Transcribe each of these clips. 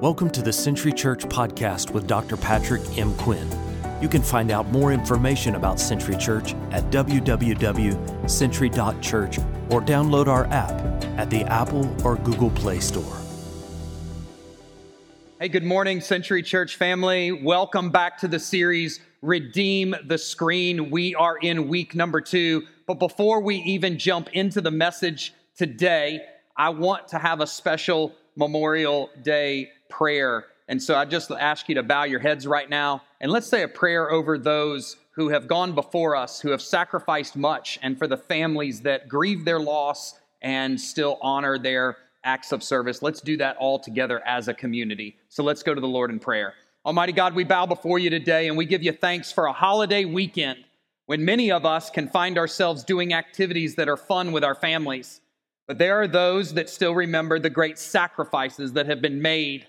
Welcome to the Century Church podcast with Dr. Patrick M. Quinn. You can find out more information about Century Church at www.century.church or download our app at the Apple or Google Play Store. Hey, good morning, Century Church family. Welcome back to the series Redeem the Screen. We are in week number two. But before we even jump into the message today, I want to have a special Memorial Day prayer. And so I just ask you to bow your heads right now and let's say a prayer over those who have gone before us, who have sacrificed much, and for the families that grieve their loss and still honor their acts of service. Let's do that all together as a community. So let's go to the Lord in prayer. Almighty God, we bow before you today and we give you thanks for a holiday weekend when many of us can find ourselves doing activities that are fun with our families. But there are those that still remember the great sacrifices that have been made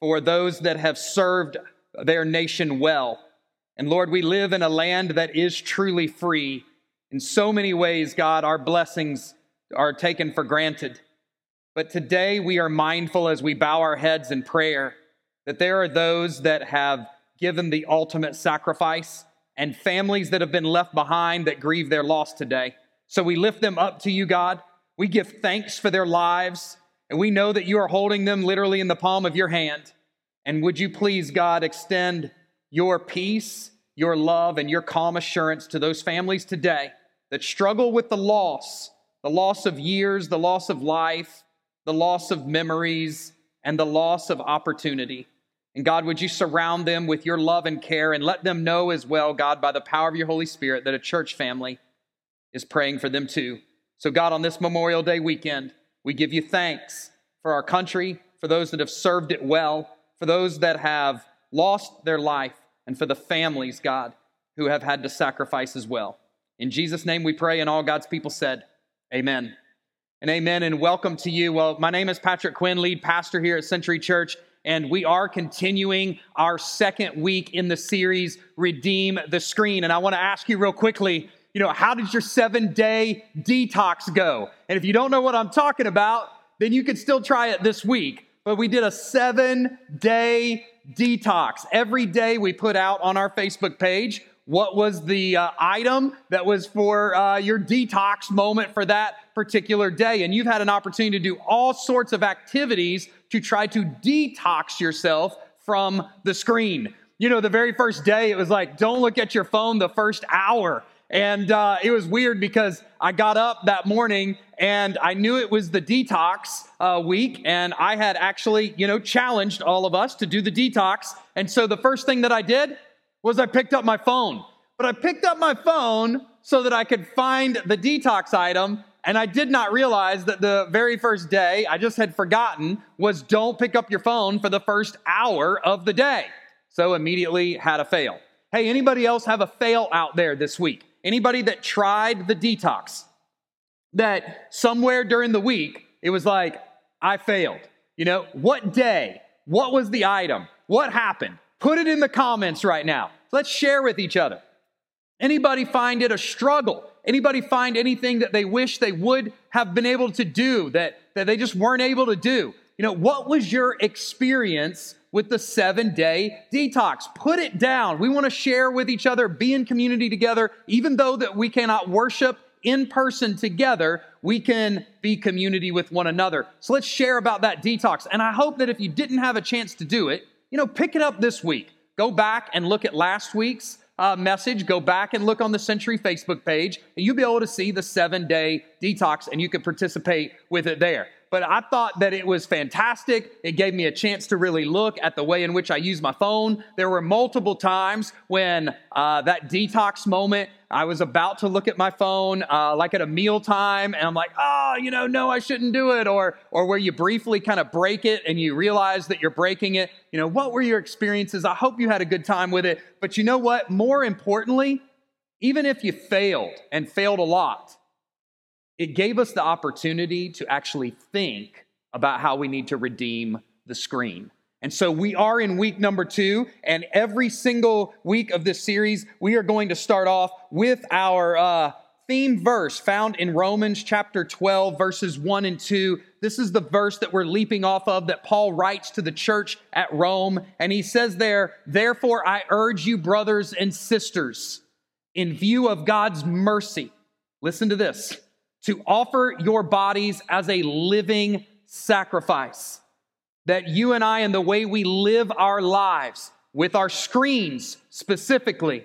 for those that have served their nation well. And Lord, we live in a land that is truly free. In so many ways, God, our blessings are taken for granted. But today we are mindful as we bow our heads in prayer that there are those that have given the ultimate sacrifice and families that have been left behind that grieve their loss today. So we lift them up to you, God. We give thanks for their lives. And we know that you are holding them literally in the palm of your hand. And would you please, God, extend your peace, your love, and your calm assurance to those families today that struggle with the loss, the loss of years, the loss of life, the loss of memories, and the loss of opportunity. And God, would you surround them with your love and care and let them know as well, God, by the power of your Holy Spirit, that a church family is praying for them too. So, God, on this Memorial Day weekend, we give you thanks for our country, for those that have served it well, for those that have lost their life, and for the families, God, who have had to sacrifice as well. In Jesus' name we pray, and all God's people said, Amen. And amen, and welcome to you. Well, my name is Patrick Quinn, lead pastor here at Century Church, and we are continuing our second week in the series, Redeem the Screen. And I want to ask you real quickly you know, how did your seven day detox go? And if you don't know what I'm talking about, then you could still try it this week. But we did a seven day detox. Every day we put out on our Facebook page what was the uh, item that was for uh, your detox moment for that particular day. And you've had an opportunity to do all sorts of activities to try to detox yourself from the screen. You know, the very first day, it was like, don't look at your phone the first hour. And uh, it was weird because I got up that morning and I knew it was the detox uh, week, and I had actually, you know, challenged all of us to do the detox. And so the first thing that I did was I picked up my phone. But I picked up my phone so that I could find the detox item, and I did not realize that the very first day, I just had forgotten, was don't pick up your phone for the first hour of the day. So immediately had a fail. Hey, anybody else have a fail out there this week? Anybody that tried the detox, that somewhere during the week, it was like, I failed. You know, what day? What was the item? What happened? Put it in the comments right now. Let's share with each other. Anybody find it a struggle? Anybody find anything that they wish they would have been able to do that, that they just weren't able to do? You know, what was your experience with the seven day detox. Put it down. We want to share with each other, be in community together. Even though that we cannot worship in person together, we can be community with one another. So let's share about that detox. And I hope that if you didn't have a chance to do it, you know, pick it up this week. Go back and look at last week's uh, message. Go back and look on the Century Facebook page, and you'll be able to see the seven day detox, and you can participate with it there but I thought that it was fantastic. It gave me a chance to really look at the way in which I use my phone. There were multiple times when uh, that detox moment, I was about to look at my phone, uh, like at a meal time, and I'm like, oh, you know, no, I shouldn't do it. Or, or where you briefly kind of break it and you realize that you're breaking it. You know, what were your experiences? I hope you had a good time with it. But you know what? More importantly, even if you failed and failed a lot, it gave us the opportunity to actually think about how we need to redeem the screen. And so we are in week number two, and every single week of this series, we are going to start off with our uh, theme verse found in Romans chapter 12, verses 1 and 2, This is the verse that we're leaping off of that Paul writes to the church at Rome. And he says there, Therefore, I urge you, brothers and sisters, in view of God's mercy, listen to this, to offer your bodies as a living sacrifice. That you and I, and the way we live our lives, with our screens specifically,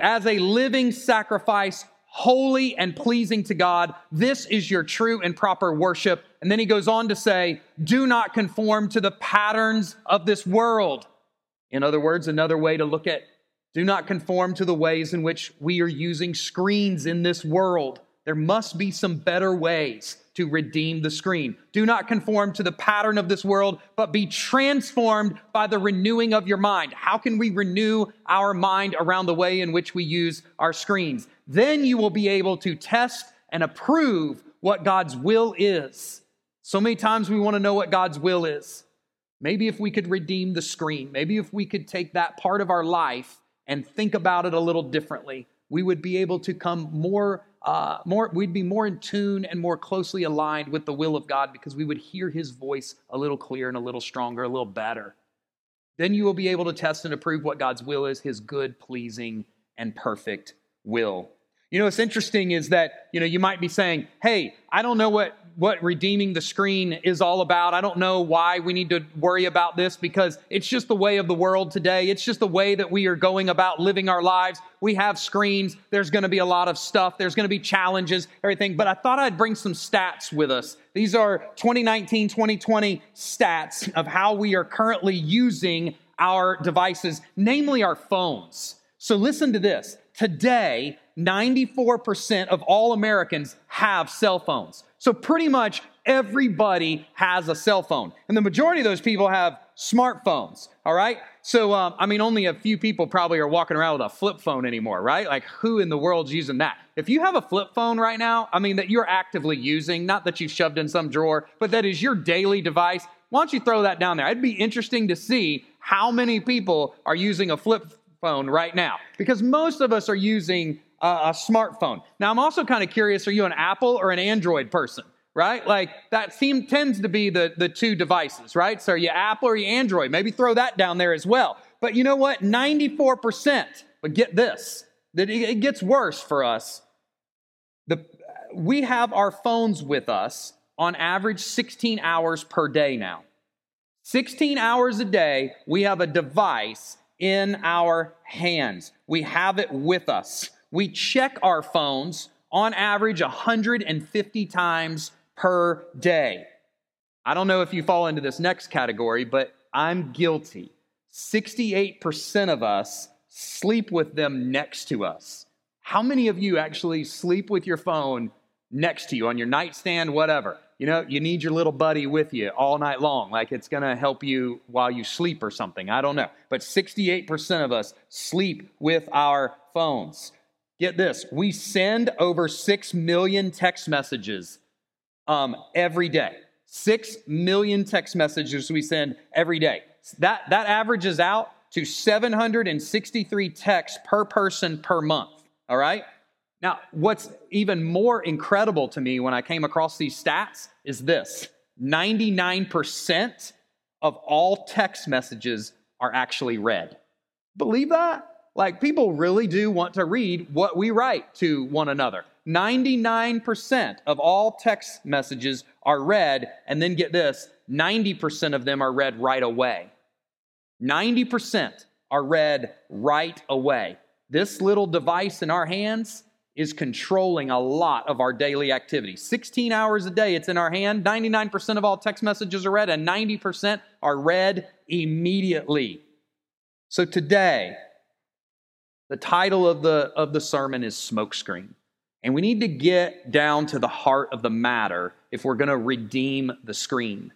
as a living sacrifice, holy and pleasing to God. This is your true and proper worship. And then he goes on to say, Do not conform to the patterns of this world. In other words, another way to look at do not conform to the ways in which we are using screens in this world. There must be some better ways to redeem the screen. Do not conform to the pattern of this world, but be transformed by the renewing of your mind. How can we renew our mind around the way in which we use our screens? Then you will be able to test and approve what God's will is. So many times we want to know what God's will is. Maybe if we could redeem the screen, maybe if we could take that part of our life and think about it a little differently, we would be able to come more uh, more, we'd be more in tune and more closely aligned with the will of God because we would hear his voice a little clearer and a little stronger, a little better. Then you will be able to test and approve what God's will is, his good, pleasing, and perfect will. You know, what's interesting is that, you know, you might be saying, hey, I don't know what, what redeeming the screen is all about. I don't know why we need to worry about this because it's just the way of the world today. It's just the way that we are going about living our lives. We have screens. There's going to be a lot of stuff. There's going to be challenges, everything. But I thought I'd bring some stats with us. These are 2019, 2020 stats of how we are currently using our devices, namely our phones. So listen to this. Today, 94% of all Americans have cell phones. So pretty much everybody has a cell phone. And the majority of those people have smartphones, all right? So, um, I mean, only a few people probably are walking around with a flip phone anymore, right? Like, who in the world's using that? If you have a flip phone right now, I mean, that you're actively using, not that you've shoved in some drawer, but that is your daily device, why don't you throw that down there? It'd be interesting to see how many people are using a flip phone right now because most of us are using a smartphone. Now, I'm also kind of curious are you an Apple or an Android person? Right? Like that seem, tends to be the, the two devices, right? So are you Apple or you Android? Maybe throw that down there as well. But you know what? 94%, but get this, that it gets worse for us. The, we have our phones with us on average 16 hours per day now. 16 hours a day, we have a device in our hands. We have it with us we check our phones on average 150 times per day. I don't know if you fall into this next category, but I'm guilty. 68% of us sleep with them next to us. How many of you actually sleep with your phone next to you on your nightstand, whatever? You know, you need your little buddy with you all night long, like it's going to help you while you sleep or something. I don't know. But 68% of us sleep with our phones. Get this, we send over 6 million text messages um, every day. 6 million text messages we send every day. That, that averages out to 763 texts per person per month. All right? Now, what's even more incredible to me when I came across these stats is this 99% of all text messages are actually read. Believe that? Like, people really do want to read what we write to one another. 99% of all text messages are read, and then get this 90% of them are read right away. 90% are read right away. This little device in our hands is controlling a lot of our daily activity. 16 hours a day, it's in our hand. 99% of all text messages are read, and 90% are read immediately. So today, the title of the, of the sermon is Smokescreen. And we need to get down to the heart of the matter if we're going to redeem the screen.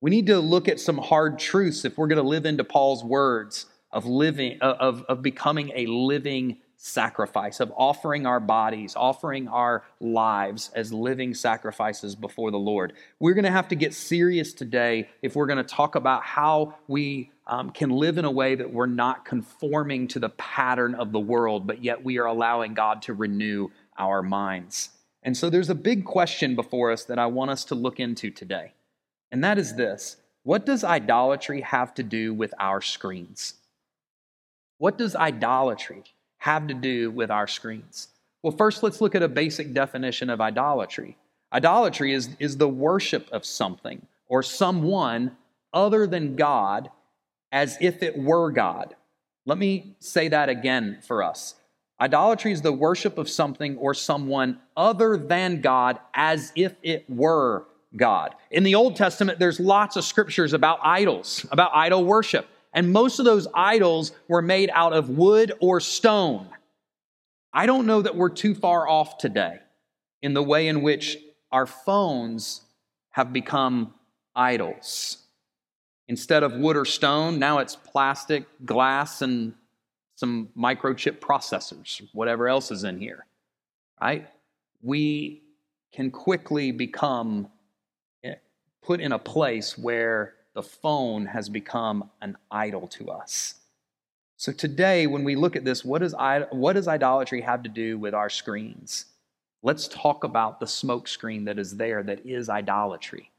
We need to look at some hard truths if we're going to live into Paul's words of living uh, of, of becoming a living sacrifice, of offering our bodies, offering our lives as living sacrifices before the Lord. We're going to have to get serious today if we're going to talk about how we um, can live in a way that we're not conforming to the pattern of the world, but yet we are allowing God to renew our minds. And so there's a big question before us that I want us to look into today. And that is this What does idolatry have to do with our screens? What does idolatry have to do with our screens? Well, first, let's look at a basic definition of idolatry. Idolatry is, is the worship of something or someone other than God as if it were God. Let me say that again for us. Idolatry is the worship of something or someone other than God as if it were God. In the Old Testament, there's lots of scriptures about idols, about idol worship. And most of those idols were made out of wood or stone. I don't know that we're too far off today in the way in which our phones have become idols. Instead of wood or stone, now it's plastic, glass, and some microchip processors, whatever else is in here, right? We can quickly become eh, put in a place where the phone has become an idol to us. So today, when we look at this, what, is, what does idolatry have to do with our screens? Let's talk about the smoke screen that is there that is idolatry.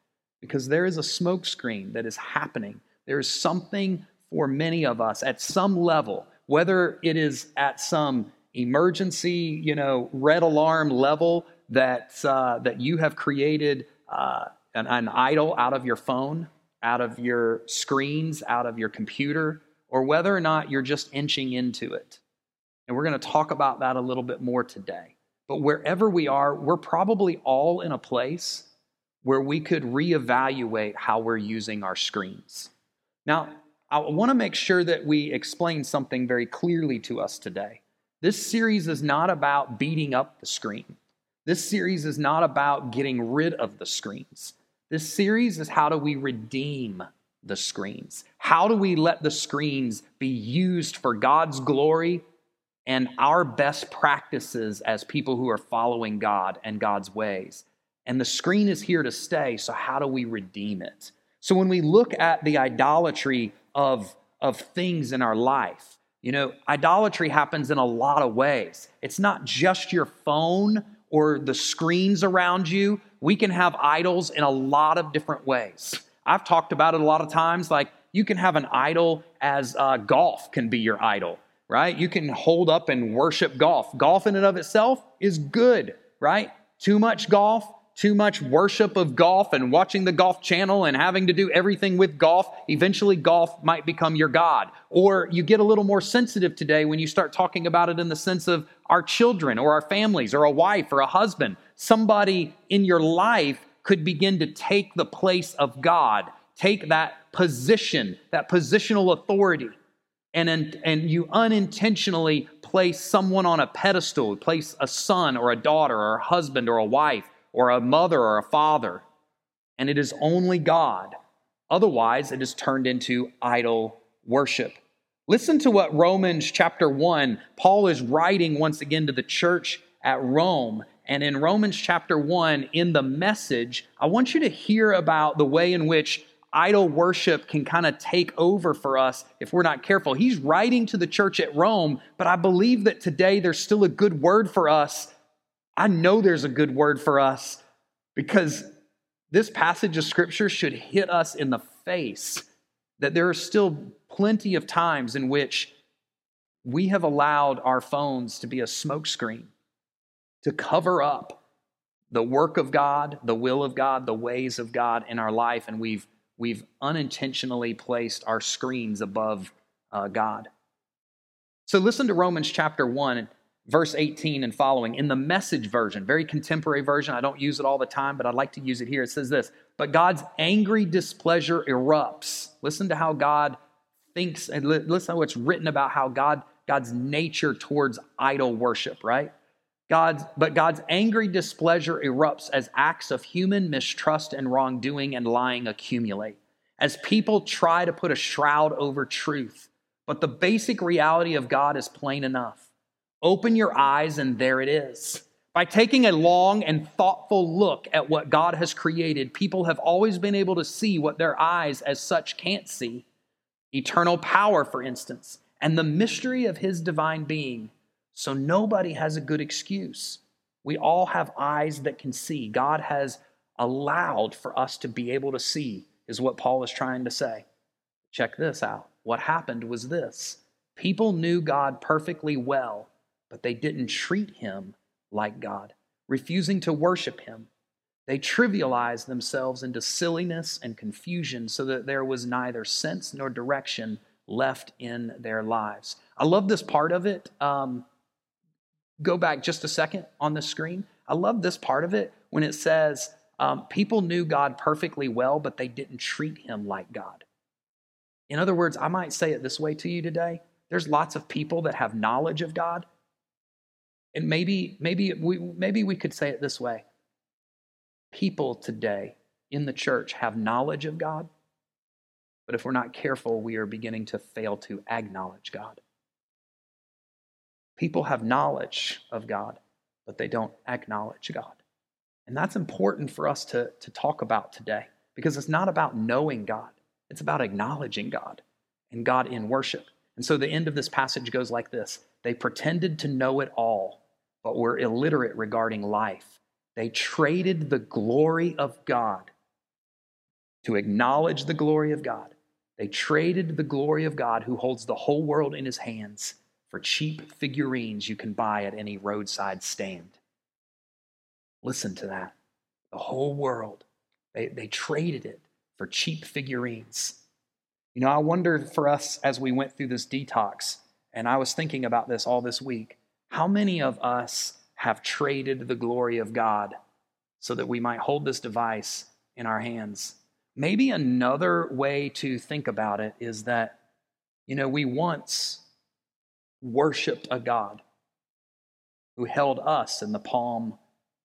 Because there is a smokescreen that is happening. There is something for many of us at some level, whether it is at some emergency, you know, red alarm level that, uh, that you have created uh, an, an idol out of your phone, out of your screens, out of your computer, or whether or not you're just inching into it. And we're going to talk about that a little bit more today. But wherever we are, we're probably all in a place where we could reevaluate how we're using our screens. Now, I want to make sure that we explain something very clearly to us today. This series is not about beating up the screen. This series is not about getting rid of the screens. This series is how do we redeem the screens? How do we let the screens be used for God's glory and our best practices as people who are following God and God's ways? And the screen is here to stay, so how do we redeem it? So when we look at the idolatry of, of things in our life, you know, idolatry happens in a lot of ways. It's not just your phone or the screens around you. We can have idols in a lot of different ways. I've talked about it a lot of times. Like you can have an idol as uh, golf can be your idol, right? You can hold up and worship golf. Golf in and of itself is good, right? Too much golf, too much worship of golf and watching the golf channel and having to do everything with golf, eventually golf might become your God. Or you get a little more sensitive today when you start talking about it in the sense of our children or our families or a wife or a husband. Somebody in your life could begin to take the place of God, take that position, that positional authority, and, and you unintentionally place someone on a pedestal, place a son or a daughter or a husband or a wife or a mother or a father, and it is only God. Otherwise, it is turned into idol worship. Listen to what Romans chapter 1, Paul is writing once again to the church at Rome. And in Romans chapter 1, in the message, I want you to hear about the way in which idol worship can kind of take over for us if we're not careful. He's writing to the church at Rome, but I believe that today there's still a good word for us I know there's a good word for us because this passage of scripture should hit us in the face that there are still plenty of times in which we have allowed our phones to be a smokescreen to cover up the work of God, the will of God, the ways of God in our life, and we've we've unintentionally placed our screens above uh, God. So listen to Romans chapter 1 verse 18 and following in the message version, very contemporary version. I don't use it all the time, but I'd like to use it here. It says this But God's angry displeasure erupts. Listen to how God thinks, and listen to what's written about how God, God's nature towards idol worship, right? God's, but God's angry displeasure erupts as acts of human mistrust and wrongdoing and lying accumulate, as people try to put a shroud over truth. But the basic reality of God is plain enough. Open your eyes, and there it is. By taking a long and thoughtful look at what God has created, people have always been able to see what their eyes as such can't see eternal power, for instance, and the mystery of His divine being. So nobody has a good excuse. We all have eyes that can see. God has allowed for us to be able to see, is what Paul is trying to say. Check this out. What happened was this people knew God perfectly well, but they didn't treat him like God, refusing to worship him. They trivialized themselves into silliness and confusion so that there was neither sense nor direction left in their lives. I love this part of it. Um, go back just a second on the screen. I love this part of it when it says, um, people knew God perfectly well, but they didn't treat him like God. In other words, I might say it this way to you today. There's lots of people that have knowledge of God. And maybe, maybe, we, maybe we could say it this way people today in the church have knowledge of God, but if we're not careful, we are beginning to fail to acknowledge God. People have knowledge of God, but they don't acknowledge God. And that's important for us to, to talk about today because it's not about knowing God, it's about acknowledging God and God in worship. And so the end of this passage goes like this They pretended to know it all, but were illiterate regarding life. They traded the glory of God to acknowledge the glory of God. They traded the glory of God, who holds the whole world in his hands, for cheap figurines you can buy at any roadside stand. Listen to that. The whole world. They, they traded it for cheap figurines. You know, I wondered for us as we went through this detox, and I was thinking about this all this week, how many of us have traded the glory of God so that we might hold this device in our hands? Maybe another way to think about it is that, you know, we once worshiped a God who held us in the palm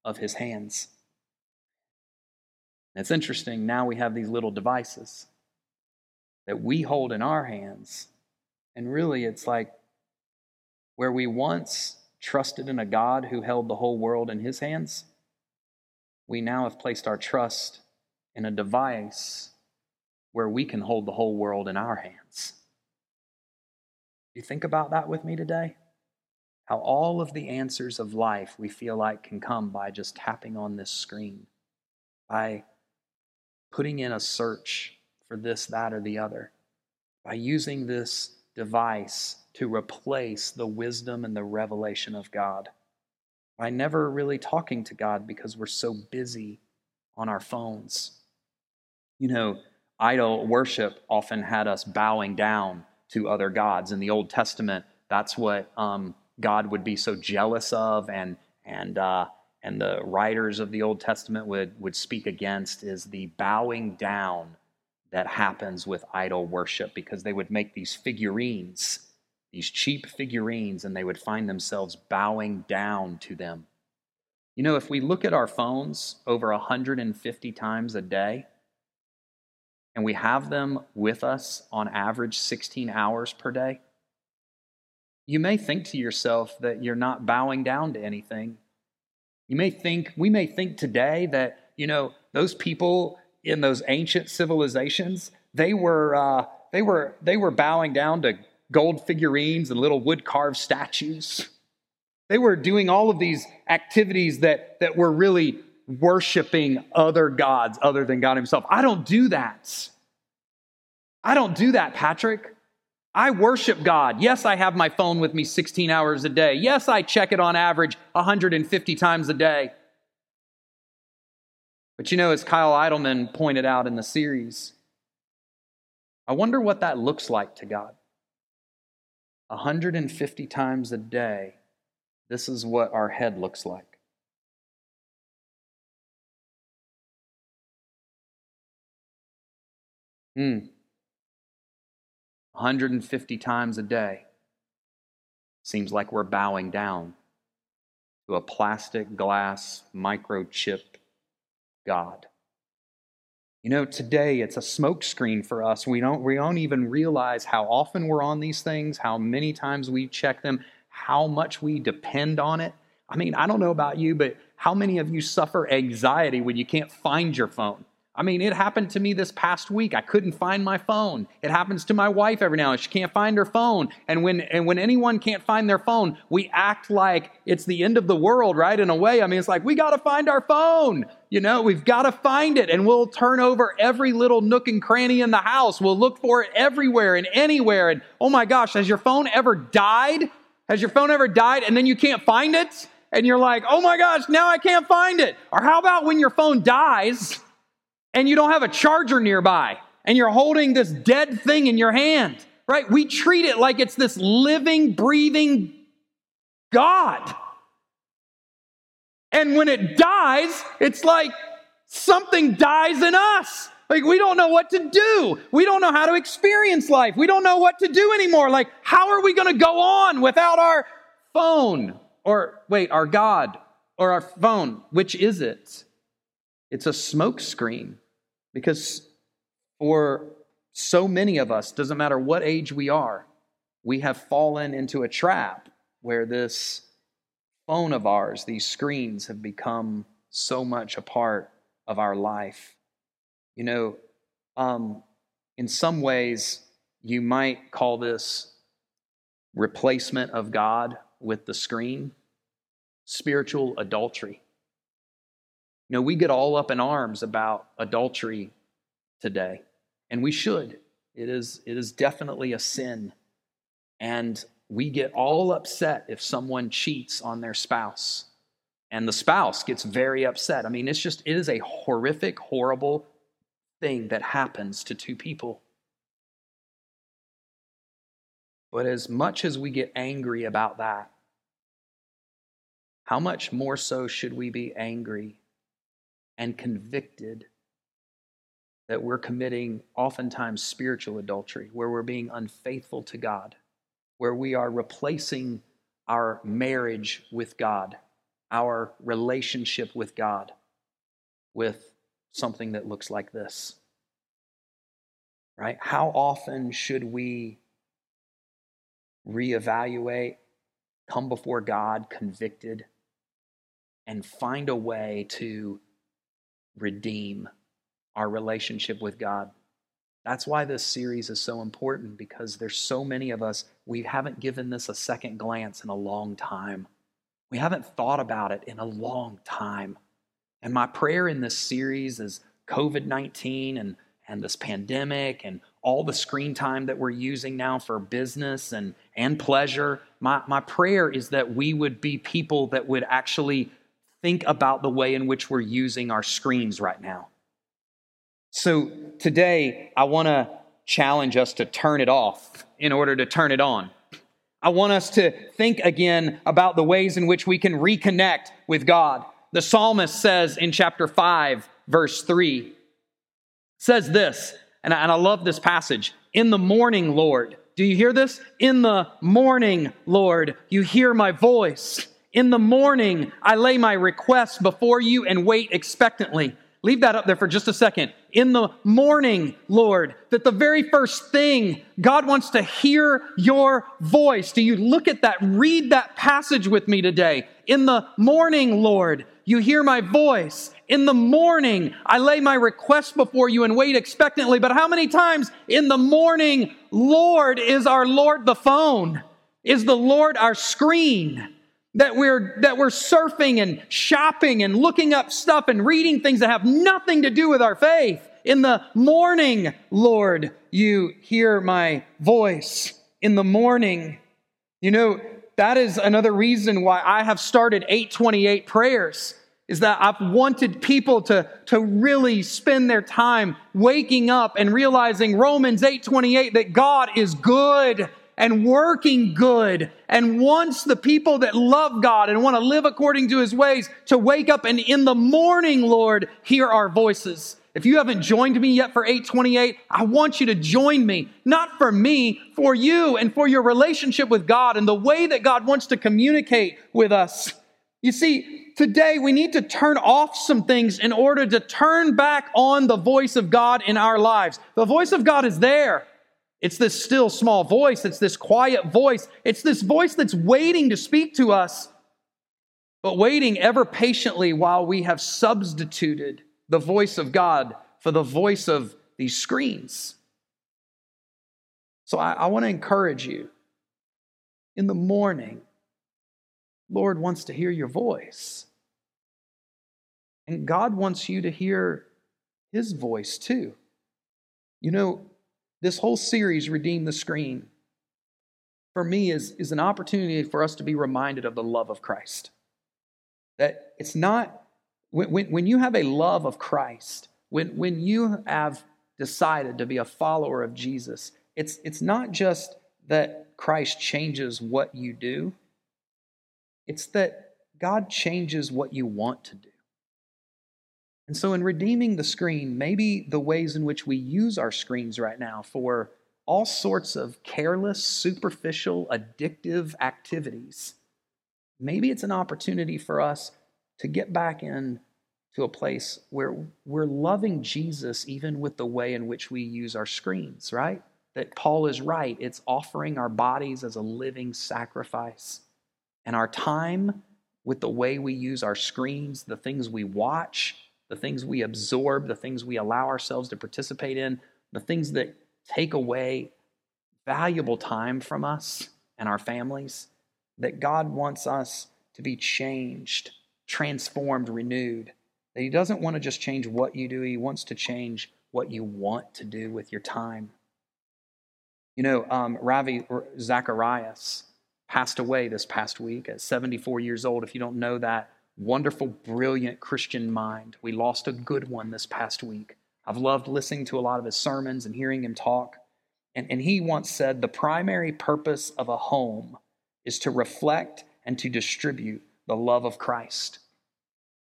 of his hands. And it's interesting, now we have these little devices that we hold in our hands. And really, it's like where we once trusted in a God who held the whole world in his hands, we now have placed our trust in a device where we can hold the whole world in our hands. You think about that with me today? How all of the answers of life we feel like can come by just tapping on this screen, by putting in a search for this, that, or the other, by using this device to replace the wisdom and the revelation of God, by never really talking to God because we're so busy on our phones. You know, idol worship often had us bowing down to other gods. In the Old Testament, that's what um, God would be so jealous of, and and uh, and the writers of the Old Testament would would speak against is the bowing down that happens with idol worship because they would make these figurines, these cheap figurines, and they would find themselves bowing down to them. You know, if we look at our phones over 150 times a day, and we have them with us on average 16 hours per day, you may think to yourself that you're not bowing down to anything. You may think, we may think today that, you know, those people in those ancient civilizations, they were, uh, they were, they were bowing down to gold figurines and little wood carved statues. They were doing all of these activities that, that were really worshiping other gods other than God Himself. I don't do that. I don't do that, Patrick. I worship God. Yes, I have my phone with me 16 hours a day. Yes, I check it on average 150 times a day. But you know, as Kyle Idleman pointed out in the series, I wonder what that looks like to God. 150 times a day, this is what our head looks like. Hmm. 150 times a day. Seems like we're bowing down to a plastic glass microchip God. You know, today it's a smokescreen for us. We don't, we don't even realize how often we're on these things, how many times we check them, how much we depend on it. I mean, I don't know about you, but how many of you suffer anxiety when you can't find your phone? I mean, it happened to me this past week. I couldn't find my phone. It happens to my wife every now and she can't find her phone. And when and when anyone can't find their phone, we act like it's the end of the world, right? In a way, I mean, it's like we got to find our phone. You know, we've got to find it, and we'll turn over every little nook and cranny in the house. We'll look for it everywhere and anywhere. And oh my gosh, has your phone ever died? Has your phone ever died and then you can't find it? And you're like, oh my gosh, now I can't find it. Or how about when your phone dies? and you don't have a charger nearby and you're holding this dead thing in your hand, right? We treat it like it's this living, breathing God. And when it dies, it's like something dies in us. Like we don't know what to do. We don't know how to experience life. We don't know what to do anymore. Like, how are we going to go on without our phone? Or wait, our God or our phone? Which is it? It's a smoke screen. Because for so many of us, doesn't matter what age we are, we have fallen into a trap where this phone of ours, these screens, have become so much a part of our life. You know, um, in some ways, you might call this replacement of God with the screen spiritual adultery. You know, we get all up in arms about adultery today, and we should. It is, it is definitely a sin. And we get all upset if someone cheats on their spouse. And the spouse gets very upset. I mean, it's just, it is a horrific, horrible thing that happens to two people. But as much as we get angry about that, how much more so should we be angry and convicted that we're committing oftentimes spiritual adultery, where we're being unfaithful to God, where we are replacing our marriage with God, our relationship with God, with something that looks like this. Right? How often should we reevaluate, come before God convicted, and find a way to redeem our relationship with God. That's why this series is so important because there's so many of us, we haven't given this a second glance in a long time. We haven't thought about it in a long time. And my prayer in this series is COVID 19 and, and this pandemic and all the screen time that we're using now for business and, and pleasure. My, my prayer is that we would be people that would actually think about the way in which we're using our screens right now. So today, I want to challenge us to turn it off in order to turn it on. I want us to think again about the ways in which we can reconnect with God. The psalmist says in chapter 5, verse 3, says this, and I, and I love this passage. In the morning, Lord, do you hear this? In the morning, Lord, you hear my voice. In the morning, I lay my request before you and wait expectantly. Leave that up there for just a second. In the morning, Lord, that the very first thing God wants to hear your voice. Do you look at that? Read that passage with me today. In the morning, Lord, you hear my voice. In the morning, I lay my request before you and wait expectantly. But how many times in the morning, Lord, is our Lord the phone? Is the Lord our screen? That we're that we're surfing and shopping and looking up stuff and reading things that have nothing to do with our faith. In the morning lord you hear my voice. In the morning you know that is another reason why i have started 828 prayers is that i've wanted people to, to really spend their time waking up and realizing romans 828 that god is good and working good and wants the people that love God and want to live according to his ways to wake up and in the morning, Lord, hear our voices. If you haven't joined me yet for 828, I want you to join me, not for me, for you and for your relationship with God and the way that God wants to communicate with us. You see, today we need to turn off some things in order to turn back on the voice of God in our lives. The voice of God is there. It's this still small voice, it's this quiet voice, it's this voice that's waiting to speak to us, but waiting ever patiently while we have substituted the voice of God for the voice of these screens. So I, I want to encourage you in the morning, Lord wants to hear your voice. And God wants you to hear his voice too. You know, this whole series, Redeem the Screen, for me is, is an opportunity for us to be reminded of the love of Christ. That it's not, when, when, you have a love of Christ, when, when you have decided to be a follower of Jesus, it's, it's not just that Christ changes what you do, it's that God changes what you want to do. And so, in redeeming the screen, maybe the ways in which we use our screens right now for all sorts of careless, superficial, addictive activities, maybe it's an opportunity for us to get back in to a place where we're loving Jesus even with the way in which we use our screens, right? That Paul is right. It's offering our bodies as a living sacrifice. And our time with the way we use our screens, the things we watch, the things we absorb, the things we allow ourselves to participate in, the things that take away valuable time from us and our families, that God wants us to be changed, transformed, renewed. That He doesn't want to just change what you do, He wants to change what you want to do with your time. You know, um, Ravi Zacharias passed away this past week at 74 years old. If you don't know that, wonderful, brilliant Christian mind. We lost a good one this past week. I've loved listening to a lot of his sermons and hearing him talk. And, and he once said the primary purpose of a home is to reflect and to distribute the love of Christ.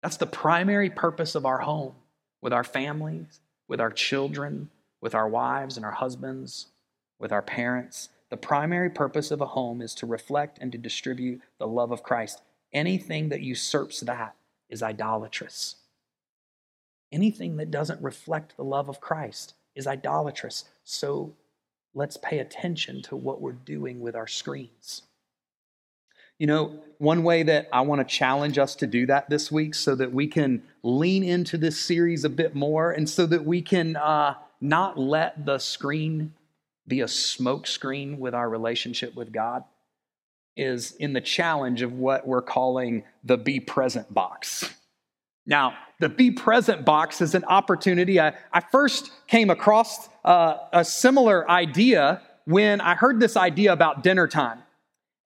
That's the primary purpose of our home with our families, with our children, with our wives and our husbands, with our parents. The primary purpose of a home is to reflect and to distribute the love of Christ. Anything that usurps that is idolatrous. Anything that doesn't reflect the love of Christ is idolatrous. So let's pay attention to what we're doing with our screens. You know, one way that I want to challenge us to do that this week so that we can lean into this series a bit more and so that we can uh, not let the screen be a smokescreen with our relationship with God is in the challenge of what we're calling the be present box. Now, the be present box is an opportunity. I, I first came across uh, a similar idea when I heard this idea about dinner time.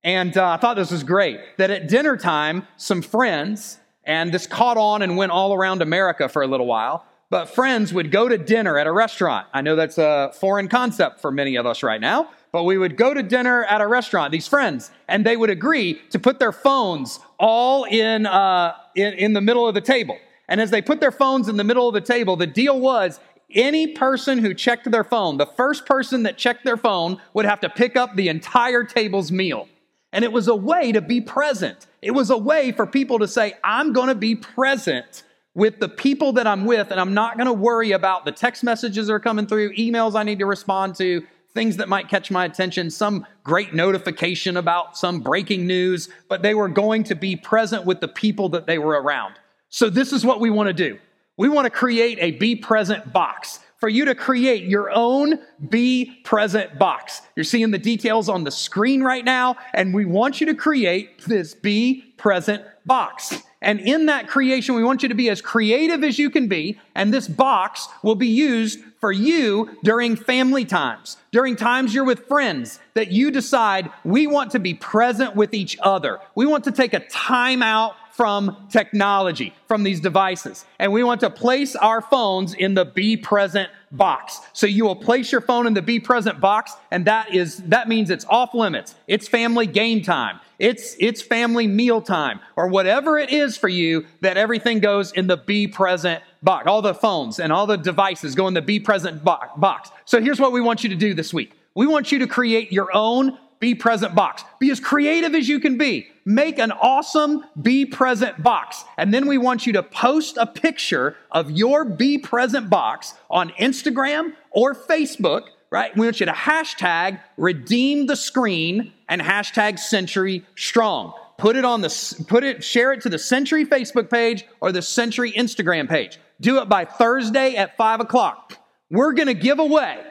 And uh, I thought this was great that at dinner time, some friends, and this caught on and went all around America for a little while, but friends would go to dinner at a restaurant. I know that's a foreign concept for many of us right now, but we would go to dinner at a restaurant, these friends, and they would agree to put their phones all in, uh, in, in the middle of the table. And as they put their phones in the middle of the table, the deal was any person who checked their phone, the first person that checked their phone would have to pick up the entire table's meal. And it was a way to be present. It was a way for people to say, I'm going to be present with the people that I'm with, and I'm not going to worry about the text messages that are coming through, emails I need to respond to, things that might catch my attention, some great notification about some breaking news, but they were going to be present with the people that they were around. So, this is what we want to do. We want to create a be present box for you to create your own be present box. You're seeing the details on the screen right now, and we want you to create this be present box. And in that creation, we want you to be as creative as you can be. And this box will be used for you during family times, during times you're with friends, that you decide we want to be present with each other. We want to take a time out from technology, from these devices. And we want to place our phones in the be present box. So you will place your phone in the be present box, and that is that means it's off limits. It's family game time. It's it's family meal time, or whatever it is for you, that everything goes in the be present box. All the phones and all the devices go in the be present box. So here's what we want you to do this week. We want you to create your own be present box. Be as creative as you can be. Make an awesome be present box. And then we want you to post a picture of your be present box on Instagram or Facebook, right? We want you to hashtag redeem the screen and hashtag century strong. Put it on the, put it, share it to the Century Facebook page or the Century Instagram page. do it by Thursday at 5 o'clock. We're going to give away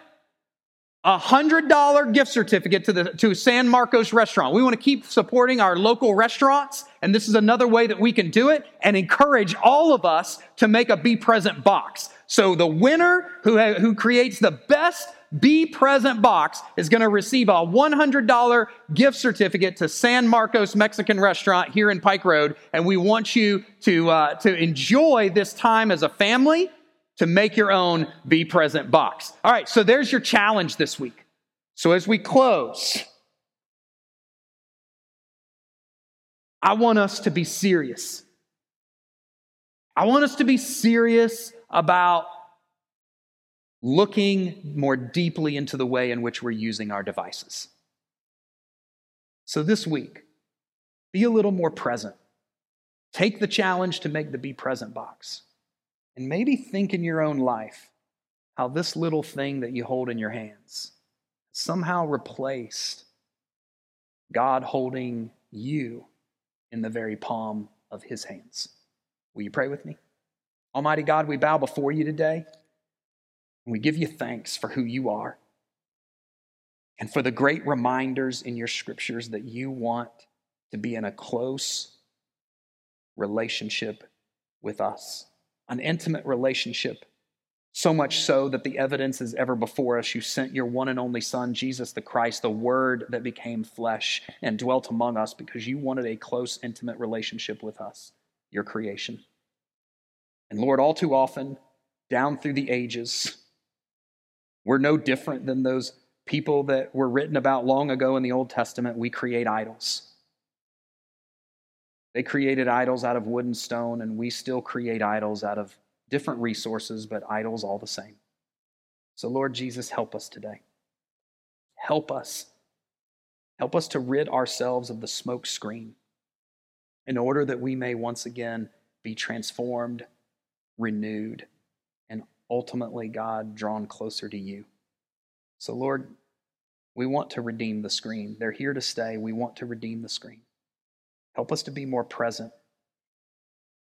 a $100 gift certificate to, the, to San Marcos restaurant. We want to keep supporting our local restaurants, and this is another way that we can do it and encourage all of us to make a Be Present box. So the winner who, who creates the best Be Present box is going to receive a $100 gift certificate to San Marcos Mexican restaurant here in Pike Road, and we want you to, uh, to enjoy this time as a family to make your own Be Present box. All right, so there's your challenge this week. So as we close, I want us to be serious. I want us to be serious about looking more deeply into the way in which we're using our devices. So this week, be a little more present. Take the challenge to make the Be Present box. And maybe think in your own life how this little thing that you hold in your hands somehow replaced God holding you in the very palm of his hands. Will you pray with me? Almighty God, we bow before you today we give you thanks for who you are and for the great reminders in your scriptures that you want to be in a close relationship with us an intimate relationship. So much so that the evidence is ever before us. You sent your one and only Son, Jesus the Christ, the Word that became flesh and dwelt among us because you wanted a close, intimate relationship with us, your creation. And Lord, all too often, down through the ages, we're no different than those people that were written about long ago in the Old Testament. We create idols. They created idols out of wood and stone, and we still create idols out of different resources, but idols all the same. So, Lord Jesus, help us today. Help us. Help us to rid ourselves of the smoke screen in order that we may once again be transformed, renewed, ultimately, God, drawn closer to you. So, Lord, we want to redeem the screen. They're here to stay. We want to redeem the screen. Help us to be more present.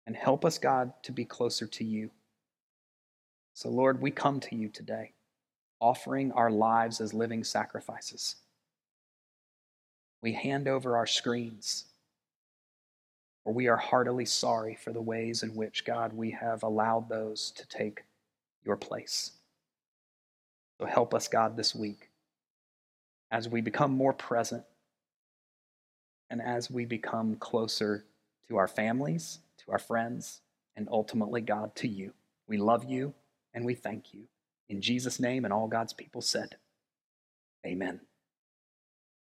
And help us, God, to be closer to you. So, Lord, we come to you today, offering our lives as living sacrifices. We hand over our screens, for we are heartily sorry for the ways in which, God, we have allowed those to take your place. So help us, God, this week as we become more present and as we become closer to our families, to our friends, and ultimately, God, to you. We love you and we thank you. In Jesus' name, and all God's people said, Amen.